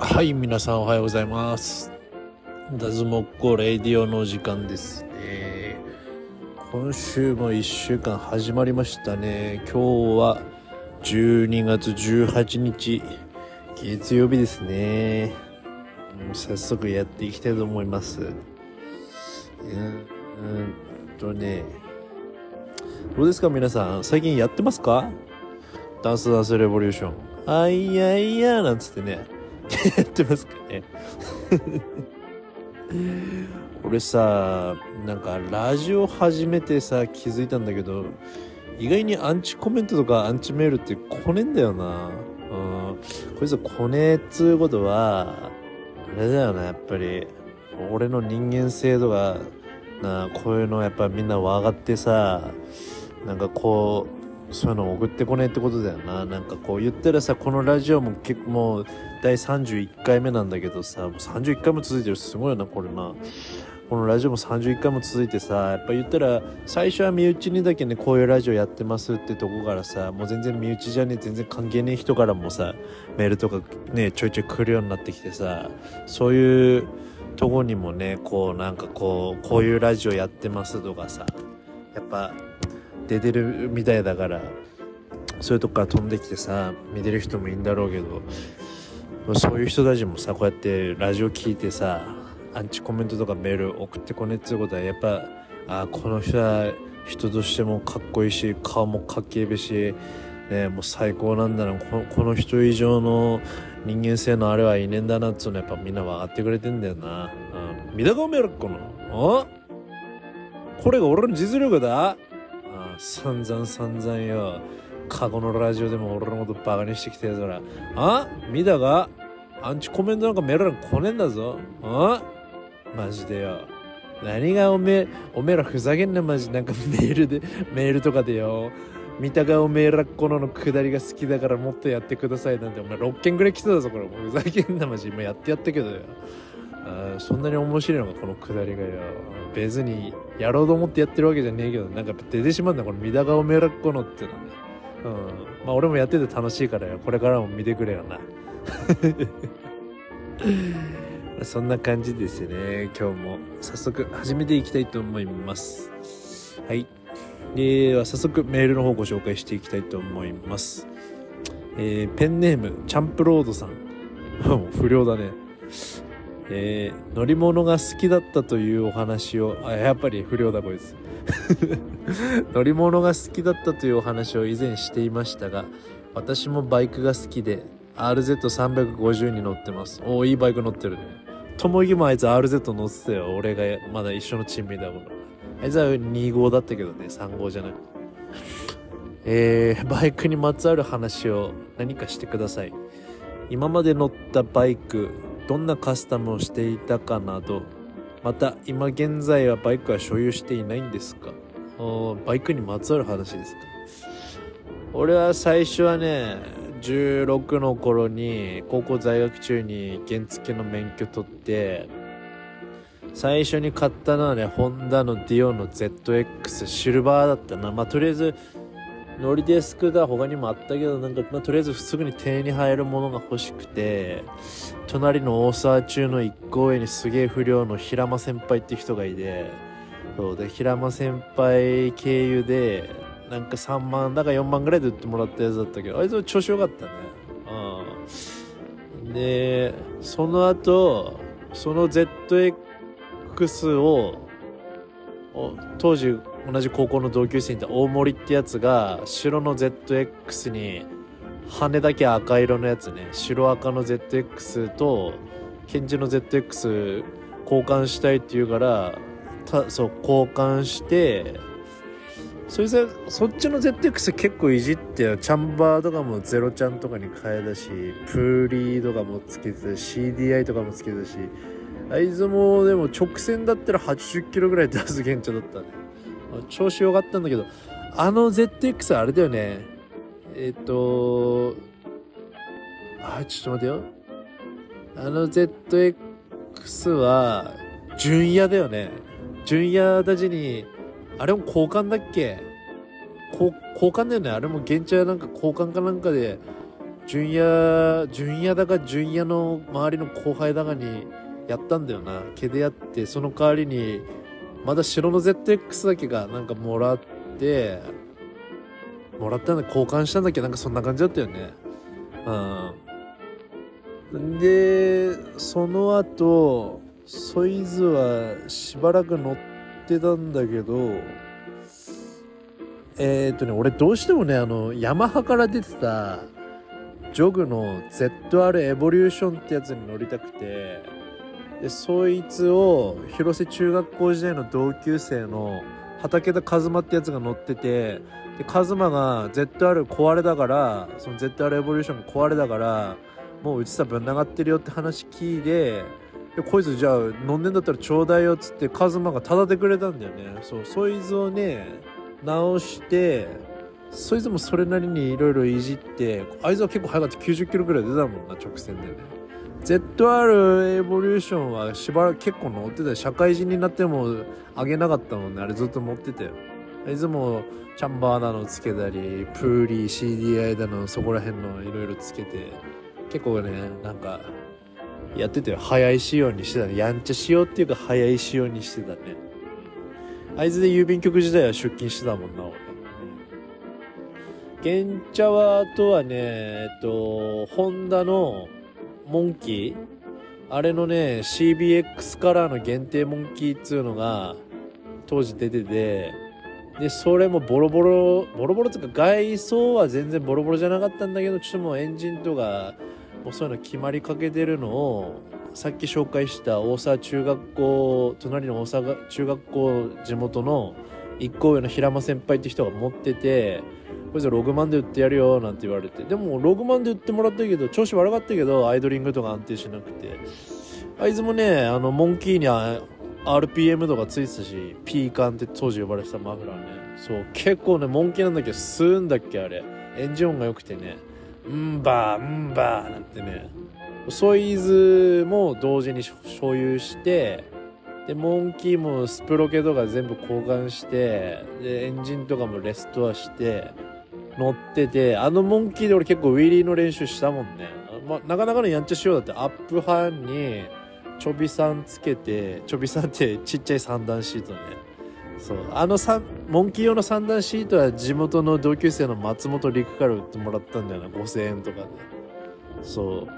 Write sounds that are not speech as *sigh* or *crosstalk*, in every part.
はい、皆さんおはようございます。ダズモッコレディオの時間ですね。今週も1週間始まりましたね。今日は12月18日、月曜日ですね。早速やっていきたいと思います。うん、うんとね、どうですか皆さん、最近やってますか？ダンスダンスレボリューション。あいやいやなんつってね。やってますかね。*laughs* 俺さなんかラジオ始めてさ気づいたんだけど意外にアンチコメントとかアンチメールって来ねえんだよな。うん。こいつ来ねえっつうことはあれだよなやっぱり。俺の人間性とかなこういうのやっぱみんな分かってさなんかこうそういうの送ってこねえってことだよな。なんかこう言ったらさこのラジオも結構もう第31回目なんだけどさもう31回も続いてるすごいよなこれな。このラジオも31回も続いてさやっぱ言ったら最初は身内にだけねこういうラジオやってますってとこからさもう全然身内じゃねえ全然関係ねえ人からもさメールとかねちょいちょい来るようになってきてさそういうとこにもねこうなんかこうこういうラジオやってますとかさやっぱ出てるみたいだからそういうとこから飛んできてさ見てる人もいいんだろうけどそういう人たちもさこうやってラジオ聞いてさアンチコメントとかメール送ってこねっていうことはやっぱあこの人は人としてもかっこいいし顔もかっけえべし、ね、もう最高なんだなここの人以上の人間性のあれはいねんだなっつうのやっぱみんな分かってくれてんだよな。うん、見たかおめえらっこのこれが俺の実力だ？散々散々よ。過去のラジオでも俺のことバカにしてきたやつら。あ？見たか？アンチコメントなんかメールなんか来ねえんだぞ。あ？マジでよ。何がおめえおめえらふざけんなマジ。なんかメールでメールとかでよ。見たかおめえらこののくだりが好きだからもっとやってくださいなんて。お前6件ぐらい来てたぞこれ。もうふざけんなマジ。今やってやったけどよ。あそんなに面白いのかこのくだりがよ。別にやろうと思ってやってるわけじゃねえけどなんか出てしまうんだこの見たかおめらっこのってのね。うん。まあ俺もやってて楽しいからよ。これからも見てくれよな。*laughs* そんな感じですね。今日も。早速始めていきたいと思います。はい。では早速メールの方ご紹介していきたいと思います。えーペンネームチャンプロードさん。*laughs* 不良だね。えー乗り物が好きだったというお話をあやっぱり不良だこいつ。*laughs* 乗り物が好きだったというお話を以前していましたが私もバイクが好きで RZ350 に乗ってます。おおいいバイク乗ってるね。ともぎもあいつ RZ 乗ってたよ。俺がまだ一緒のチームだもんあいつは2号だったけどね3号じゃない。えー、バイクにまつわる話を何かしてください。今まで乗ったバイクどんなカスタムをしていたかなどまた今現在はバイクは所有していないんですか？バイクにまつわる話ですか？俺は最初はね16の頃に高校在学中に原付の免許取って最初に買ったのはねホンダのディオの ZX シルバーだったな。まあとりあえず乗りデスクが他にもあったけどなんか、まあ、とりあえずすぐに手に入るものが欲しくて隣の大沢中の一個上にすげえ不良の平間先輩って人がいてそうで平間先輩経由でなんか3万だか4万ぐらいで売ってもらったやつだったけどあいつは調子よかったね。うん。でその後その ZX を当時同じ高校の同級生にいた大森ってやつが白の ZX に羽だけ赤色のやつね。白赤の ZX とケンジの ZX 交換したいって言うからたそう交換してそいつはそっちの ZX 結構いじってよ。チャンバーとかもゼロちゃんとかに変えたしプーリーとかもつけてたし CDI とかもつけたしあいつもでも直線だったら80キロぐらい出す現状だったね。調子良かったんだけどあの ZX はあれだよね。えっ、とあちょっと待ってよ。あの ZX は純也だよね。純也たちにあれも交換だっけ？交換だよね。あれも現地はなんか交換かなんかで純也純也だか純也の周りの後輩だかにやったんだよな。毛でやってその代わりにまだ白の ZX だけがなんかもらってもらったんだ交換したんだっけ？なんかそんな感じだったよね。うん。でその後ソイズはしばらく乗ってたんだけどえー、っとね俺どうしてもねあのヤマハから出てたジョグの ZR エボリューションってやつに乗りたくてでそいつを広瀬中学校時代の同級生の畠田一馬ってやつが乗っててで一馬が ZR 壊れだからその ZR エボリューション壊れだからもううちさぶん流ってるよって話聞いてでこいつじゃあ飲んでんだったらちょうだいよっつって一馬がタダでくれたんだよね。そうそいつをね直してそいつもそれなりにいろいろいじってあいつは結構速かった。90キロぐらい出たもんな直線でね。ZR エボリューションはしばらく結構乗ってた社会人になっても上げなかったもんね。あれずっと乗ってたよ。いつもチャンバーなのつけたりプーリー CDI だのそこら辺のいろいろつけて結構ねなんかやってたよ。早い仕様にしてたね。やんちゃ仕様っていうか早い仕様にしてたね。あいつで郵便局時代は出勤してたもんな俺。原茶はあとはねえっとホンダのモンキー？あれのね CBX カラーの限定モンキーっつうのが当時出ててでそれもボロボロボロボロっていうか外装は全然ボロボロじゃなかったんだけどちょっともうエンジンとかもうそういうの決まりかけてるのをさっき紹介した大沢中学校隣の大沢中学校地元の一個上の平間先輩って人が持っててこいつログマンで売ってやるよなんて言われてでもログマンで売ってもらったけど調子悪かったけどアイドリングとか安定しなくて。あいつもねあのモンキーに RPM とかついてたしピーカンって当時呼ばれてたマフラーね。そう結構ねモンキーなんだけど吸うんだっけあれ。エンジン音が良くてね。うんばうんばなんてね。ソイズも同時に所有してでモンキーもスプロケとか全部交換してでエンジンとかもレストアして乗っててあのモンキーで俺結構ウィリーの練習したもんね、まなかなかのやんちゃしようだってアップ班にちょびさんつけてちょびさんってちっちゃい三段シートね。そう。あのモンキー用の三段シートは地元の同級生の松本陸から売ってもらったんだよな。5000円とかで。そう。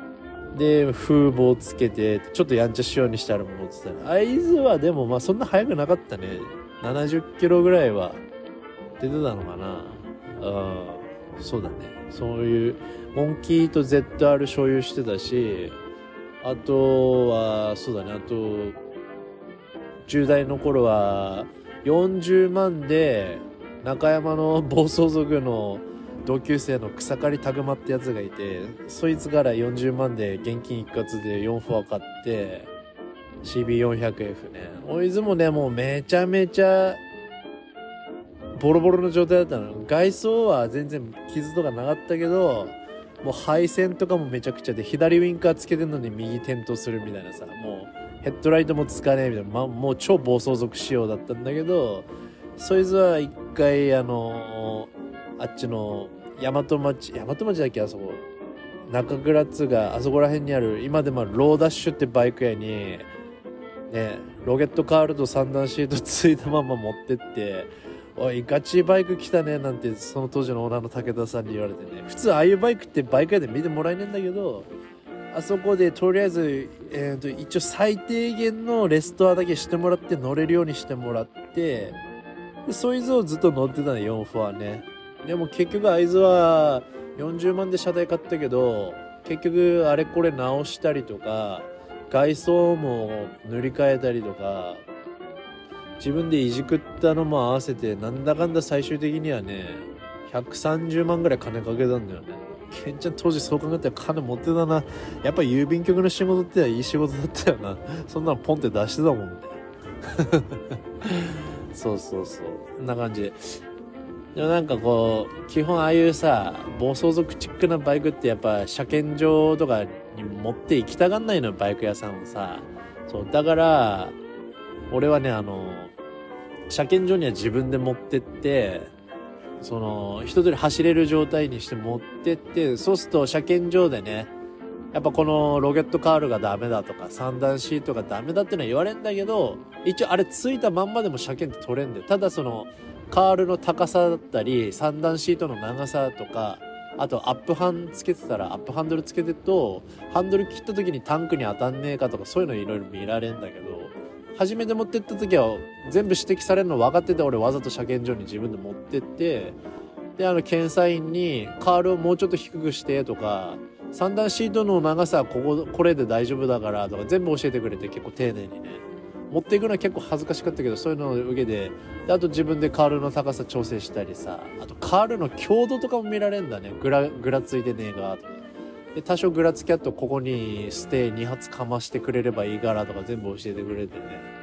で風貌つけてちょっとやんちゃしようにしたら持ってた会津はでもまあそんな速くなかったね。70キロぐらいは出てたのかな。うん。そうだね。そういうモンキーと ZR 所有してたしあとはそうだね。あと10代の頃は40万で中山の暴走族の同級生の草刈りたぐまってやつがいてそいつから40万で現金一括で4フォア買って CB400F ね。おいずもねもうめちゃめちゃボロボロの状態だったの。外装は全然傷とかなかったけどもう配線とかもめちゃくちゃで左ウインカーつけてんのに右転倒するみたいなさもうヘッドライトもつかねえみたいな、ま、もう超暴走族仕様だったんだけどそいつは一回あのあっちの大和町大和町だっけあそこ。中倉津があそこら辺にある今でもローダッシュってバイク屋にねロケットカールと三段シートついたまま持ってっておいガチバイク来たねなんてその当時のオーナーの武田さんに言われてね。普通ああいうバイクってバイク屋で見てもらえねえんだけどあそこでとりあえず、えーと、一応最低限のレストアだけしてもらって乗れるようにしてもらってそいつをずっと乗ってたね4フォアね。でも結局あいつは40万で車体買ったけど結局あれこれ直したりとか外装も塗り替えたりとか自分でいじくったのも合わせてなんだかんだ最終的にはね130万ぐらい金かけたんだよね。ケンちゃん当時そう考えたら金持ってたな。やっぱ郵便局の仕事っていい仕事だったよな。そんなのポンって出してたもんね。*laughs* そうそうそう。こんな感じでもなんかこう基本ああいうさ暴走族チックなバイクってやっぱ車検場とかに持って行きたがんないのよバイク屋さんをさそうだから俺はねあの車検場には自分で持ってってその、一通り走れる状態にして持ってって、そうすると車検場でね、やっぱこのロケットカールがダメだとか、三段シートがダメだってのは言われんだけど、一応あれついたまんまでも車検って取れんで、ただその、カールの高さだったり、三段シートの長さとか、あとアップハンつけてたら、アップハンドルつけてると、ハンドル切った時にタンクに当たんねえかとか、そういうのいろいろ見られんだけど、初めて持ってった時は全部指摘されるの分かってて俺わざと車検場に自分で持ってってであの検査員にカールをもうちょっと低くしてとか三段シートの長さはこここれで大丈夫だからとか全部教えてくれて結構丁寧にね。持っていくのは結構恥ずかしかったけどそういうのを受けてであと自分でカールの高さ調整したりさあとカールの強度とかも見られるんだね。ぐらぐらついてねえがとか。で多少グラつきあとここにステー2発かましてくれればいいからとか全部教えてくれてね。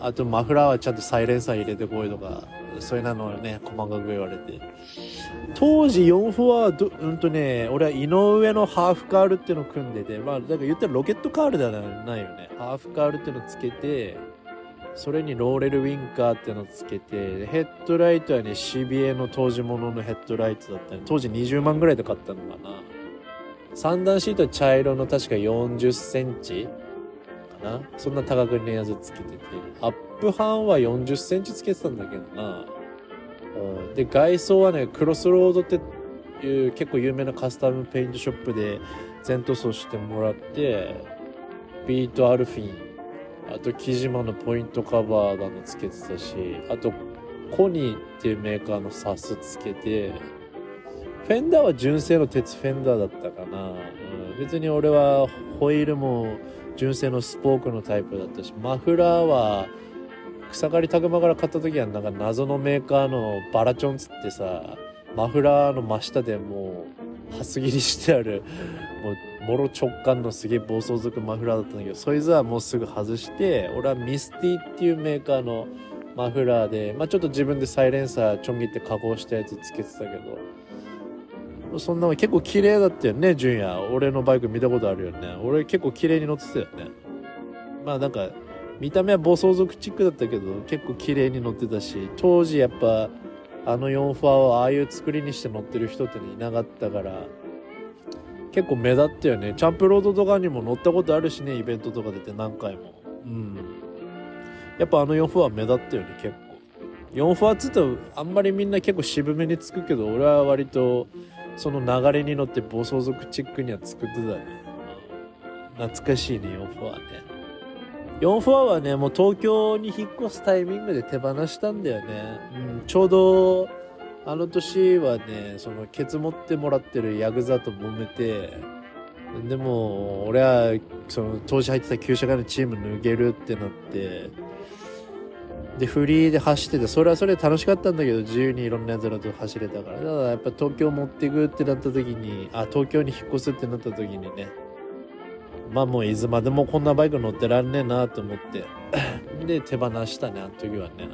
あとマフラーはちゃんとサイレンサー入れてこいとかそういうのをね細かく言われて。当時4フはどうんとね俺は井上のハーフカールっていうのを組んでてまあだから言ったらロケットカールではないよね。ハーフカールっていうのをつけてそれにローレルウィンカーっていうのをつけてヘッドライトはね CBA の当時もののヘッドライトだったね。当時20万ぐらいで買ったのかな。三段シートは茶色の確か40センチ。な。そんな高くねやつつけてて。アップ半は40センチつけてたんだけどな、うん、で外装はねクロスロードっていう結構有名なカスタムペイントショップで全塗装してもらってビートアルフィン。あと木島のポイントカバーだのつけてたしあとコニーっていうメーカーのサスつけてフェンダーは純正の鉄フェンダーだったかな、うん、別に俺はホイールも純正のスポークのタイプだったしマフラーは草刈りたくまから買った時はなんか謎のメーカーのバラチョンつってさマフラーの真下でもう薄切りしてある *laughs* もうもろ直感のすげえ暴走族マフラーだったんだけどそいつはもうすぐ外して俺はミスティっていうメーカーのマフラーで、まあ、ちょっと自分でサイレンサーちょん切って加工したやつつけてたけどそんな結構綺麗だったよね、純也。俺のバイク見たことあるよね。俺結構綺麗に乗ってたよね。まあなんか、見た目は暴走族チックだったけど、結構綺麗に乗ってたし、当時やっぱ、あの4ファーをああいう作りにして乗ってる人っていなかったから、結構目立ったよね。チャンプロードとかにも乗ったことあるしね、イベントとか出て何回も。うん。やっぱあの4ファー目立ったよね、結構。4ファーっつうとあんまりみんな結構渋めにつくけど、俺は割と、その流れに乗って暴走族チックには作ってたね。懐かしいね、4フォアね。4フォアはね、もう東京に引っ越すタイミングで手放したんだよね。うん、ちょうど、あの年はね、その、ケツ持ってもらってるヤクザと揉めて、でも、俺は、その、当時入ってた旧車会のチーム脱げるってなって、でフリーで走っててそれはそれで楽しかったんだけど自由にいろんなやつらと走れたから。だからやっぱ東京持っていくってなった時にあ東京に引っ越すってなった時にね。まあもういつまでもこんなバイク乗ってらんねえなと思って。*clears throat* で手放したねあの時はね。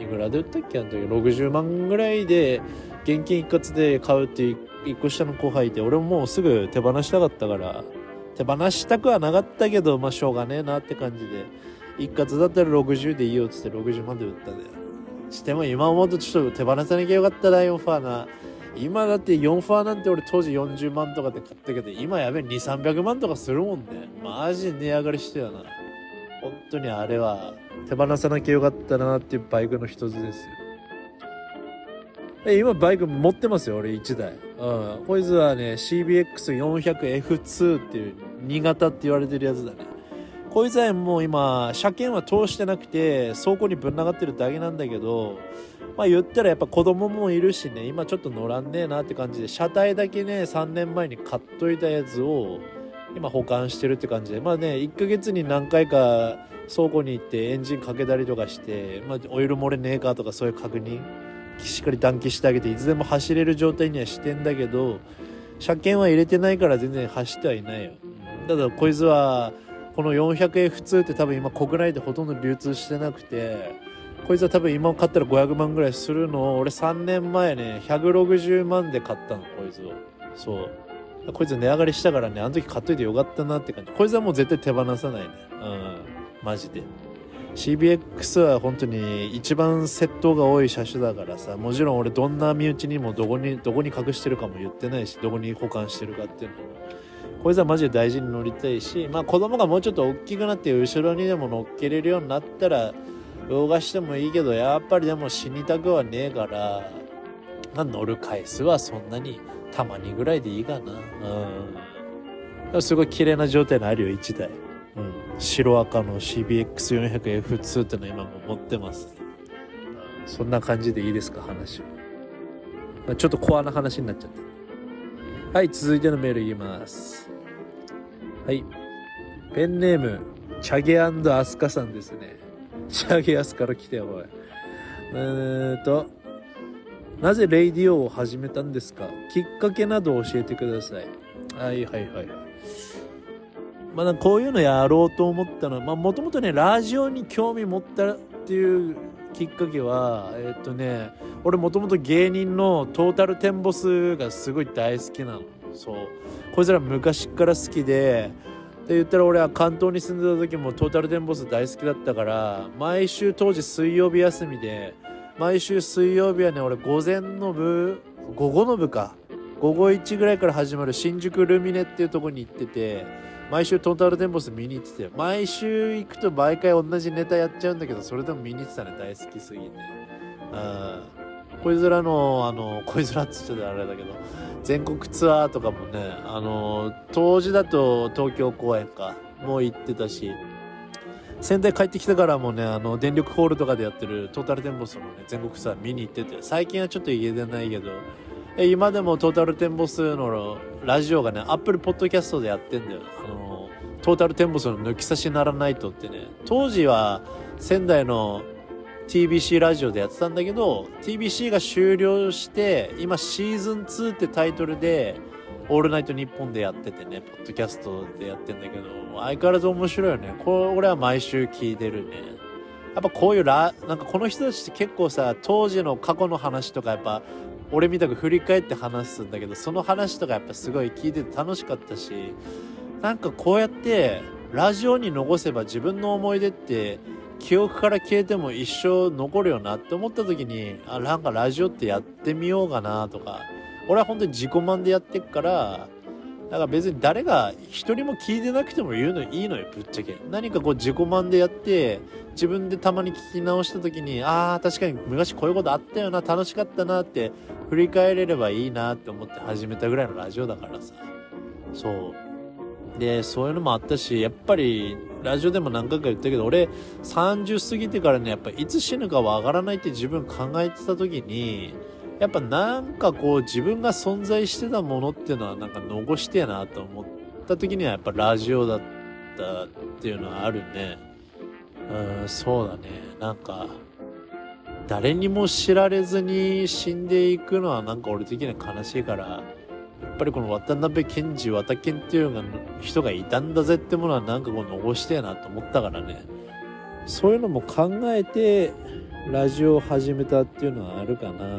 いくらで売ったっけ？あの時60万ぐらいで現金一括で買うって一個下の後輩いて俺ももうすぐ手放したかったから。手放したくはなかったけどまあしょうがねえなって感じで。一括だったら60でいいよっつって60万で売ったんだよ。しても今思うとちょっと手放さなきゃよかったな、4ファーな。今だって4ファーなんて俺当時40万とかで買ったけど、今やべえ2、300万とかするもんね。マジ値上がりしてたな。本当にあれは手放さなきゃよかったなっていうバイクの一つですよ。今バイク持ってますよ、俺1台。うん。こいつはね、CBX400F2 っていう新潟って言われてるやつだね。こいつはもう今車検は通してなくて倉庫にぶん流ってるだけなんだけどまあ言ったらやっぱ子供もいるしね今ちょっと乗らんねえなって感じで車体だけね3年前に買っといたやつを今保管してるって感じでまあね1ヶ月に何回か倉庫に行ってエンジンかけたりとかして、まあ、オイル漏れねえかとかそういう確認しっかり暖気してあげていつでも走れる状態にはしてんだけど車検は入れてないから全然走ってはいないよ。ただこいつはこの 400F2 って多分今国内でほとんど流通してなくてこいつは多分今買ったら500万ぐらいするのを俺3年前ね160万で買ったのこいつを。そう。こいつ値上がりしたからねあの時買っといてよかったなって感じ。こいつはもう絶対手放さないね。うん。マジで。CBX は本当に一番窃盗が多い車種だからさもちろん俺どんな身内にもどこにどこに隠してるかも言ってないしどこに保管してるかっていうのも。こいつはマジで大事に乗りたいしまあ子供がもうちょっと大きくなって後ろにでも乗っけれるようになったら動かしてもいいけどやっぱりでも死にたくはねえからまあ乗る回数はそんなにたまにぐらいでいいかな。うん。すごい綺麗な状態のあるよ1台。うん。白赤の CBX400F2 っての今も持ってます。そんな感じでいいですか話。は、ちょっとコアな話になっちゃった。はい続いてのメールいきます。はい。ペンネームチャゲアスカさんですね。チャゲアスから来てよおい。えーとなぜレイディオを始めたんですか？きっかけなど教えてください。はいはいはい。まあこういうのやろうと思ったのはもともとねラジオに興味持ったっていうきっかけはえっとね俺もともと芸人のトータルテンボスがすごい大好きなの。そう。こいつら昔から好きでで言ったら俺は関東に住んでた時もトータルテンボス大好きだったから毎週当時水曜日休みで毎週水曜日はね俺午前の部午後の部か午後1ぐらいから始まる新宿ルミネっていうとこに行ってて毎週トータルテンボス見に行ってて毎週行くと毎回同じネタやっちゃうんだけどそれでも見に行ってたね大好きすぎて。あこいつらのあのこいつらっつっちゃったあれだけど全国ツアーとかもねあの当時だと東京公演かもう行ってたし仙台帰ってきたからもねあの電力ホールとかでやってるトータルテンボスのね全国ツアー見に行ってて最近はちょっと家出ないけどえ今でもトータルテンボスのラジオがねアップルポッドキャストでやってんだよ。あのトータルテンボスの抜き差しならないとってね。当時は仙台の TBC ラジオでやってたんだけど TBC が終了して今シーズン2ってタイトルで「オールナイトニッポン」でやっててねポッドキャストでやってんだけど相変わらず面白いよね。これは毎週聞いてるね。やっぱこういうラなんかこの人たちって結構さ当時の過去の話とかやっぱ俺みたく振り返って話すんだけどその話とかやっぱすごい聞いてて楽しかったしなんかこうやってラジオに残せば自分の思い出って記憶から消えても一生残るよなって思った時にあなんかラジオってやってみようかなとか俺は本当に自己満でやってっからだから別に誰が一人も聞いてなくても言うのいいのよぶっちゃけ。何かこう自己満でやって自分でたまに聞き直した時にああ確かに昔こういうことあったよな楽しかったなって振り返れればいいなって思って始めたぐらいのラジオだからさ。そう。でそういうのもあったしやっぱりラジオでも何回か言ったけど俺30過ぎてからねやっぱいつ死ぬかわからないって自分考えてた時にやっぱなんかこう自分が存在してたものっていうのはなんか残してえなと思った時にはやっぱラジオだったっていうのはあるね。うんそうだね。なんか誰にも知られずに死んでいくのはなんか俺的には悲しいからぱりこの渡辺賢治渡健っていうが人がいたんだぜってものはなんかこう残してえなと思ったからね。そういうのも考えてラジオを始めたっていうのはあるかな。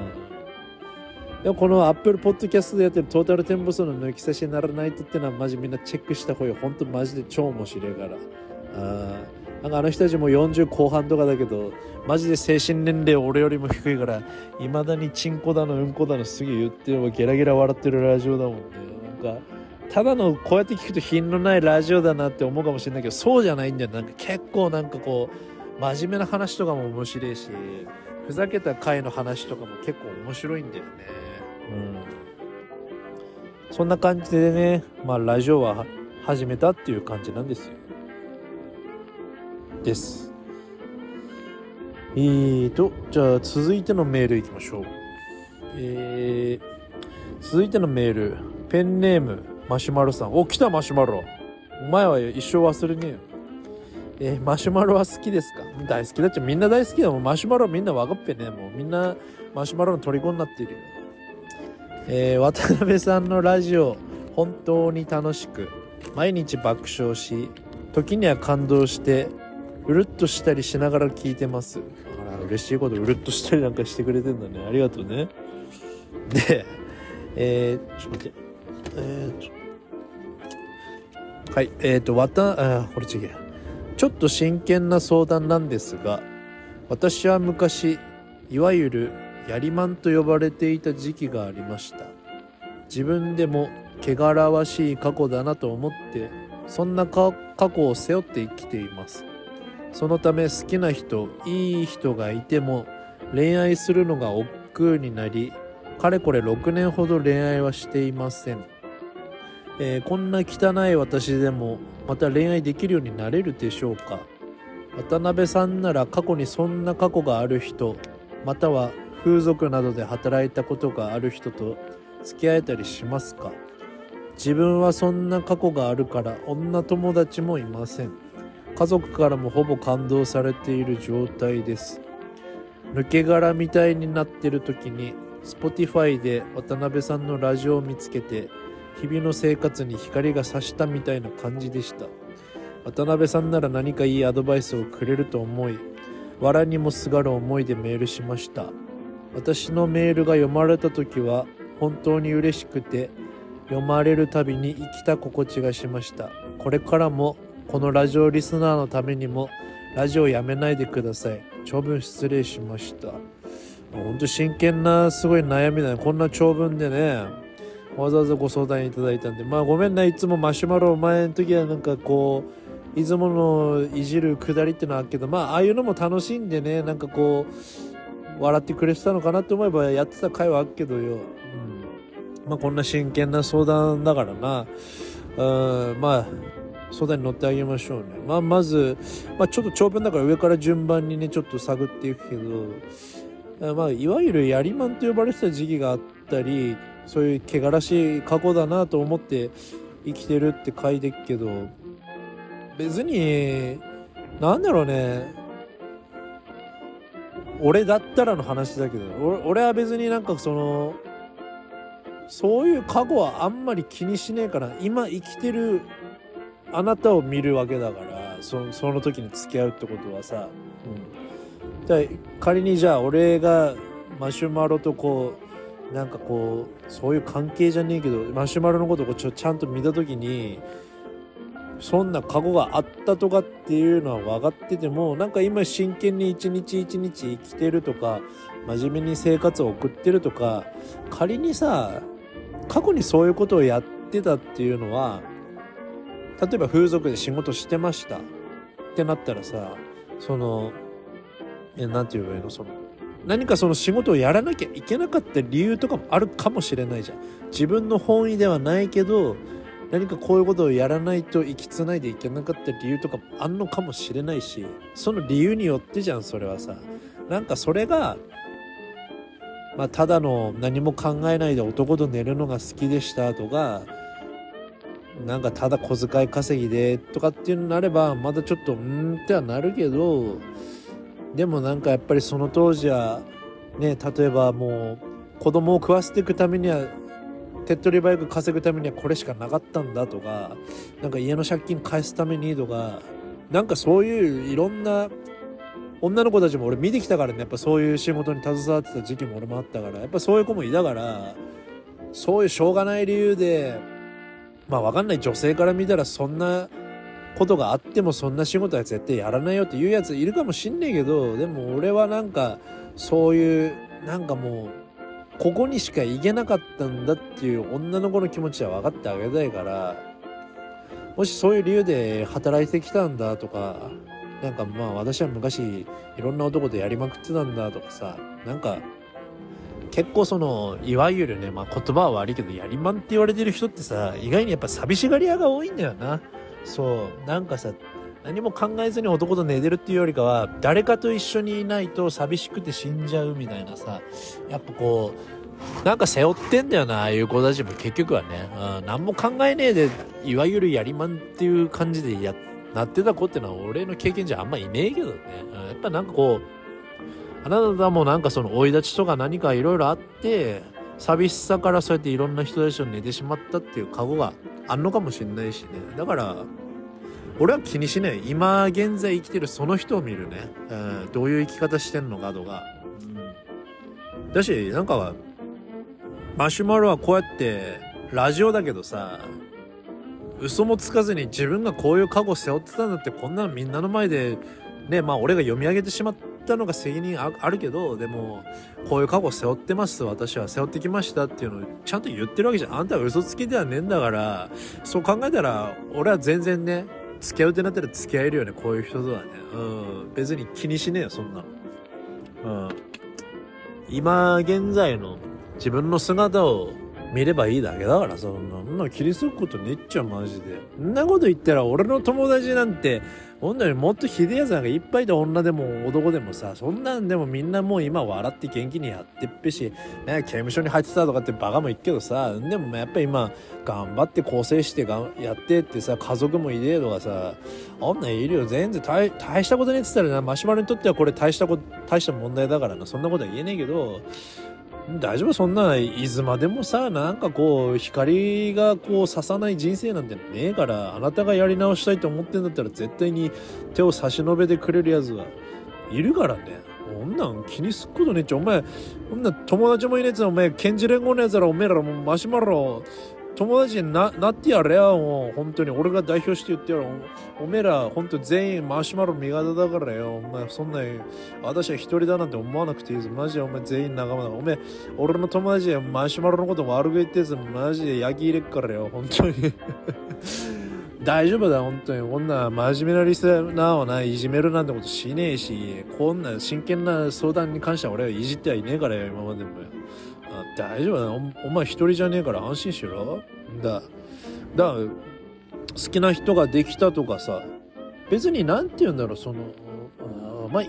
でもこの Apple Podcast でやってるトータルテンボスの抜き差しにならないとっていうのはマジみんなチェックした方が本当マジで超面白いから。あなんかあの人たちも40後半とかだけどマジで精神年齢俺よりも低いからいまだにチンコだのうんこだのすげえ言ってればゲラゲラ笑ってるラジオだもんね。なんかただのこうやって聞くと品のないラジオだなって思うかもしれないけどそうじゃないんだよ。なんか結構なんかこう真面目な話とかも面白いしふざけた回の話とかも結構面白いんだよね。うんそんな感じでねまあラジオは始めたっていう感じなんですよです。えーとじゃあ続いてのメールいきましょう。えー、続いてのメール。ペンネームマシュマロさん。お来たマシュマロ。お前は一生忘れねえよ。えー、マシュマロは好きですか？大好きだっちゃみんな大好きだもん。マシュマロみんな分かっぺねもうみんなマシュマロの虜になってるよ。えー、渡辺さんのラジオ本当に楽しく毎日爆笑し時には感動してうるっとしたりしながら聞いてます。あら嬉しいことうるっとしたりなんかしてくれてんだね。ありがとうね。でえー、ちょっと待って。えー、とはいえっ、ー、とわたあこれ違う。ちょっと真剣な相談なんですが私は昔いわゆるやりまんと呼ばれていた時期がありました。自分でも汚らわしい過去だなと思ってそんな過去を背負って生きています。そのため好きな人いい人がいても恋愛するのが億劫になりかれこれ6年ほど恋愛はしていません、えー、こんな汚い私でもまた恋愛できるようになれるでしょうか。渡辺さんなら過去にそんな過去がある人または風俗などで働いたことがある人と付き合えたりしますか。自分はそんな過去があるから女友達もいません。家族からもほぼ感動されている状態です。抜け殻みたいになってる時に Spotify で渡辺さんのラジオを見つけて日々の生活に光が差したみたいな感じでした。渡辺さんなら何かいいアドバイスをくれると思い藁にもすがる思いでメールしました。私のメールが読まれた時は本当に嬉しくて読まれるたびに生きた心地がしました。これからもこのラジオリスナーのためにもラジオやめないでください。長文失礼しました。本当真剣なすごい悩みだね。こんな長文でねわざわざご相談いただいたんで。まあごめんないつもマシュマロ前の時はなんかこういつものいじるくだりってのはあるけどまあああいうのも楽しんでねなんかこう笑ってくれてたのかなと思えばやってた回はあるけどよ、うん。まあ、こんな真剣な相談だからな。うん。まあ相談に乗ってあげましょうね。まあ、まず、まあ、ちょっと長文だから上から順番にね、ちょっと探っていくけど、まあ、いわゆるやりまんと呼ばれてた時期があったり、そういう汚らしい過去だなと思って生きてるって書いてっけど、別に、なんだろうね、俺だったらの話だけど、俺は別になんかその、そういう過去はあんまり気にしねえから今生きてるあなたを見るわけだからそその時に付き合うってことはさ、うん、じゃ仮にじゃあ俺がマシュマロとこうなんかこうそういう関係じゃねえけどマシュマロのことをちょちゃんと見た時にそんな過去があったとかっていうのは分かっててもなんか今真剣に一日一日生きてるとか真面目に生活を送ってるとか仮にさ過去にそういうことをやってたっていうのは例えば風俗で仕事してました。ってなったらさその何て言えばいいの？その何かその仕事をやらなきゃいけなかった理由とかもあるかもしれないじゃん。自分の本意ではないけど何かこういうことをやらないと生きつないでいけなかった理由とかもあんのかもしれないしその理由によってじゃんそれはさ。なんかそれがまあただの何も考えないで男と寝るのが好きでしたとかなんかただ小遣い稼ぎでとかっていうのになればまだちょっとうんってはなるけどでもなんかやっぱりその当時はね例えばもう子供を食わせていくためには手っ取り早く稼ぐためにはこれしかなかったんだとかなんか家の借金返すためにとかなんかそういういろんな女の子たちも俺見てきたからねやっぱそういう仕事に携わってた時期も俺もあったからやっぱそういう子もいたからそういうしょうがない理由でまあわかんない女性から見たらそんなことがあってもそんな仕事は絶対やらないよっていうやついるかもしんねえけどでも俺はなんかそういうなんかもうここにしか行けなかったんだっていう女の子の気持ちは分かってあげたいからもしそういう理由で働いてきたんだとかなんかまあ私は昔いろんな男とやりまくってたんだとかさなんか結構そのいわゆるね、まあ、言葉は悪いけどやりまんって言われてる人ってさ意外にやっぱ寂しがり屋が多いんだよな。そう。なんかさ何も考えずに男と寝てるっていうよりかは誰かと一緒にいないと寂しくて死んじゃうみたいなさやっぱこうなんか背負ってんだよなああいう子たちも結局はね、うん、何も考えねえでいわゆるやりまんっていう感じでやなってた子ってのは俺の経験じゃあんまいねえけどね、うん、やっぱなんかこうあなたもなんかその生い立ちとか何かいろいろあって寂しさからそうやっていろんな人たちと寝てしまったっていう過去があんのかもしんないしね。だから俺は気にしない今現在生きてるその人を見るね、うん、どういう生き方してんのかとか、だしなんかマシュマロはこうやってラジオだけどさ嘘もつかずに自分がこういう過去背負ってたんだってこんなのみんなの前でねまあ俺が読み上げてしまったたのが責任あるけどでもこういう過去背負ってます私は背負ってきましたっていうのをちゃんと言ってるわけじゃん。あんたは嘘つきではねえんだからそう考えたら俺は全然ね付き合うってなったら付き合えるよねこういう人とはね。うん。別に気にしねえよそんなの。うん。今現在の自分の姿を見ればいいだけだからそんなんな切り裂くことねっちゃマジで。そんなこと言ったら俺の友達なんて本当にもっとひでえやつなんかいっぱいいて女でも男でもさそんなんでもみんなもう今笑って元気にやってっぺし、ね、刑務所に入ってたとかってバカも言っけどさでもやっぱ今頑張って構成してがやってってさ家族もいねえとかさ女いるよ全然大大したことねえって言ったらなマシュマロにとってはこれ大したこと大した問題だからなそんなことは言えねえけど大丈夫？そんないつまでもさなんかこう光がこう刺さない人生なんてねえからあなたがやり直したいと思ってんだったら絶対に手を差し伸べてくれるやつはいるからね。こんなん気にすっことねえっちゃ。お前こんな友達もいねえやつお前ケンジ連合のやつらお前らもうマシュマロ友達にななってやれよ、もう。本当に。俺が代表して言ってやろお。おめえら、本当全員マシュマロ味方だからよ。お前、そんな、私は一人だなんて思わなくていいぞ。マジでお前全員仲間だ。おめえ、俺の友達はマシュマロのこと悪く言ってず、マジで焼き入れっからよ。本当に。*laughs* 大丈夫だ、本当に。こんな真面目なリスナーはな、いじめるなんてことしねえし、こんな真剣な相談に関しては俺はいじってはいねえからよ、今までも。大丈夫だおお前一人じゃねえから安心しろだだ好きな人ができたとかさ別に何て言うんだろうそのまあ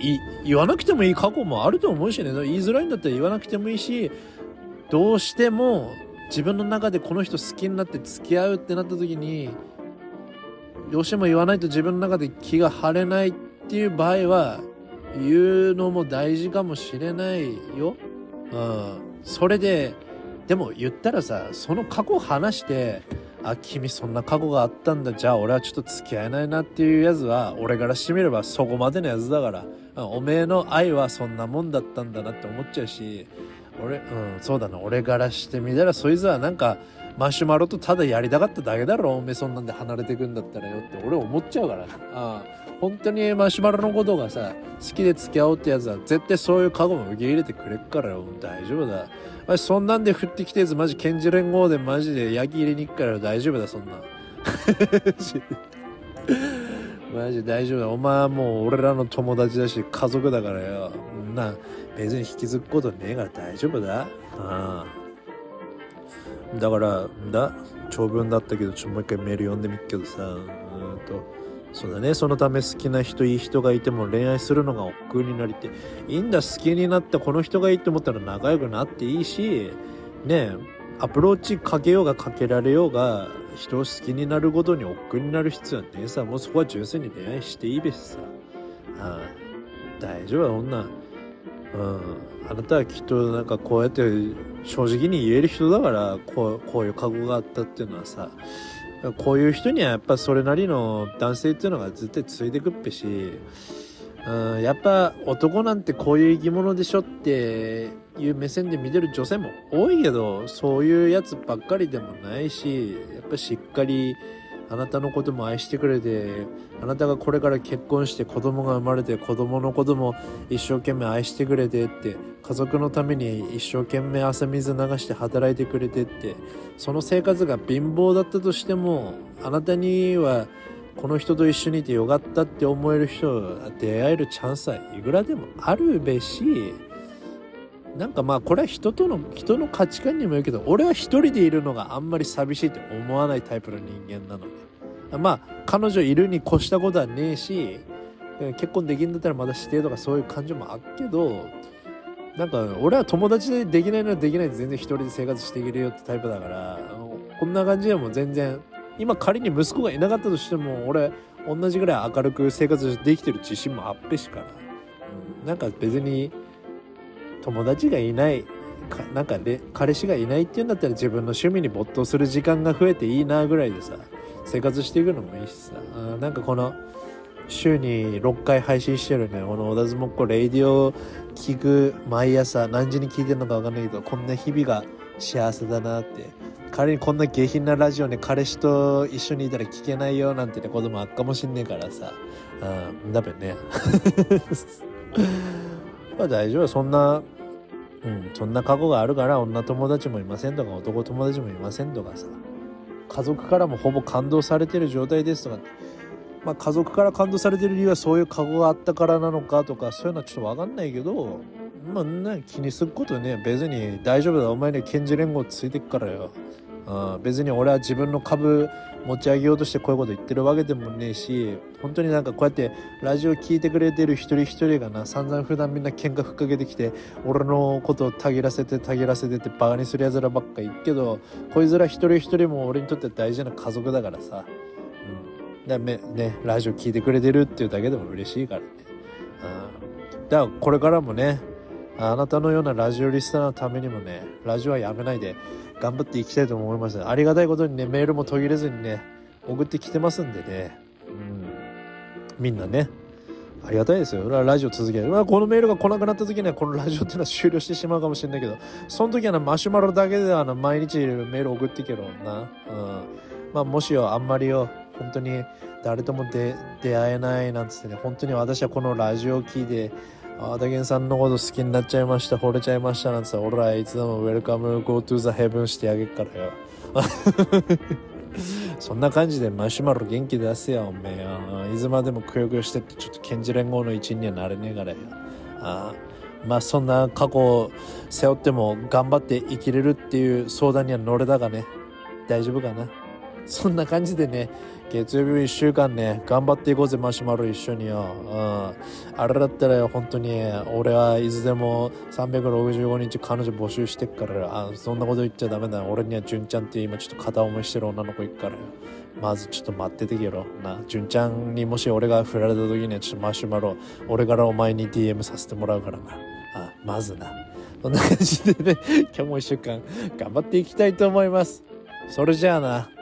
言わなくてもいい過去もあると思うしね言いづらいんだったら言わなくてもいいしどうしても自分の中でこの人好きになって付き合うってなった時にどうしても言わないと自分の中で気が晴れないっていう場合は言うのも大事かもしれないよ。うん。それででも言ったらさその過去を話してあ君そんな過去があったんだ。じゃあ俺はちょっと付き合えないなっていうやつは俺からしてみればそこまでのやつだからおめえの愛はそんなもんだったんだなって思っちゃうし俺うんそうだな。俺からしてみたらそいつはなんかマシュマロとただやりたかっただけだろ。おめえそんなんで離れてくんだったらよって俺思っちゃうからああ本当にマシュマロのことがさ好きで付き合おうってやつは絶対そういう過去も受け入れてくれっからよ。大丈夫だ。マジそんなんで降ってきたやつマジケンジ連合でマジで焼き入れに行くから大丈夫だそんな *laughs* マジ大丈夫だ。お前はもう俺らの友達だし家族だからよ。な別に引きずくことねえから大丈夫だ。ああ。だからだ長文だったけどちょもう一回メール読んでみっけどさ。うんと。そうだね。そのため好きな人いい人がいても恋愛するのが億劫になりっていいんだ好きになったこの人がいいって思ったら仲良くなっていいしねアプローチかけようがかけられようが人を好きになるごとに億劫になる必要はねえさ。もうそこは純粋に恋愛していいべしさ。ああ大丈夫だ女。うん。あなたはきっとなんかこうやって正直に言える人だからこうこういう過去があったっていうのはさこういう人にはやっぱそれなりの男性っていうのが絶対ついてくっぺし、うん、やっぱ男なんてこういう生き物でしょっていう目線で見てる女性も多いけどそういうやつばっかりでもないしやっぱしっかりあなたのことも愛してくれてあなたがこれから結婚して子供が生まれて子供のことも一生懸命愛してくれてって家族のために一生懸命汗水流して働いてくれてってその生活が貧乏だったとしてもあなたにはこの人と一緒にいてよかったって思える人出会えるチャンスはいくらでもあるべしなんかまあこれは人との人の価値観にもよるけど俺は一人でいるのがあんまり寂しいって思わないタイプの人間なのでまあ彼女いるに越したことはねえし結婚できんだったらまだしてとかそういう感情もあっけどなんか俺は友達でできないのはできないで全然一人で生活していけるよってタイプだからこんな感じでも全然今仮に息子がいなかったとしても俺同じぐらい明るく生活できてる自信もあっぺしから、うん、なんか別に友達がいないかなんかで彼氏がいないっていうんだったら自分の趣味に没頭する時間が増えていいなぐらいでさ生活していくのもいいしさ。なんかこの週に6回配信してるねこの小田相撲っ子レイディオ聞く毎朝何時に聞いてるのか分かんないけどこんな日々が幸せだなって。仮にこんな下品なラジオね彼氏と一緒にいたら聞けないよなんてねこともあっかもしんねえからさ。うんだべね。*laughs* まあ大丈夫そんなうんそんな過去があるから女友達もいませんとか男友達もいませんとかさ。家族からもほぼ感動されてる状態ですとか。まあ家族から感動されてる理由はそういう過去があったからなのかとかそういうのはちょっと分かんないけどまあね気にすることね別に大丈夫だ。お前に検事連合ついてっからよ。別に俺は自分の株持ち上げようとしてこういうこと言ってるわけでもねえし本当になんかこうやってラジオ聞いてくれてる一人一人がな散々普段みんな喧嘩ふっかけてきて俺のことをたぎらせてたぎらせてってバカにするやつらばっか言うけどこいつら一人一人も俺にとって大事な家族だからさ、うん、だめねラジオ聞いてくれてるっていうだけでも嬉しいからね、うん、だからこれからもねあなたのようなラジオリスナーのためにもねラジオはやめないで頑張っていきたいと思いますありがたいことにねメールも途切れずにね送ってきてますんでねうんみんなねありがたいですよ。ラジオ続ける。まあ、このメールが来なくなった時には、このラジオっていうのは終了してしまうかもしれないけど、その時はマシュマロだけであの毎日メール送ってけろな。うん。まあ、もしよ、あんまりよ、本当に誰とも出会えないなんつってね、本当に私はこのラジオを聞いて、ああ、ダゲンさんのこと好きになっちゃいました、惚れちゃいましたなんつって、俺らいつでも welcome go to the heaven してあげるからよ。*laughs* そんな感じでマシュマロ元気出せよ、おめえよ。いつまでもくよくよしてってちょっと賢司連合の一員にはなれねえからよ。あまあそんな過去を背負っても頑張って生きれるっていう相談には乗れたがね。大丈夫かな。そんな感じでね、月曜日1週間ね、頑張っていこうぜ、マシュマロ一緒によ。うん。あれだったらよ、本当に、俺はいつでも365日彼女募集してっから、あ、そんなこと言っちゃダメだ。俺には純ちゃんって今ちょっと片思いしてる女の子いっからよ。まずちょっと待っててけろ。な、純ちゃんにもし俺が振られた時にはちょっとマシュマロ、俺からお前に DM させてもらうからな。あ、まずな。そんな感じでね、今日も1週間頑張っていきたいと思います。それじゃあな。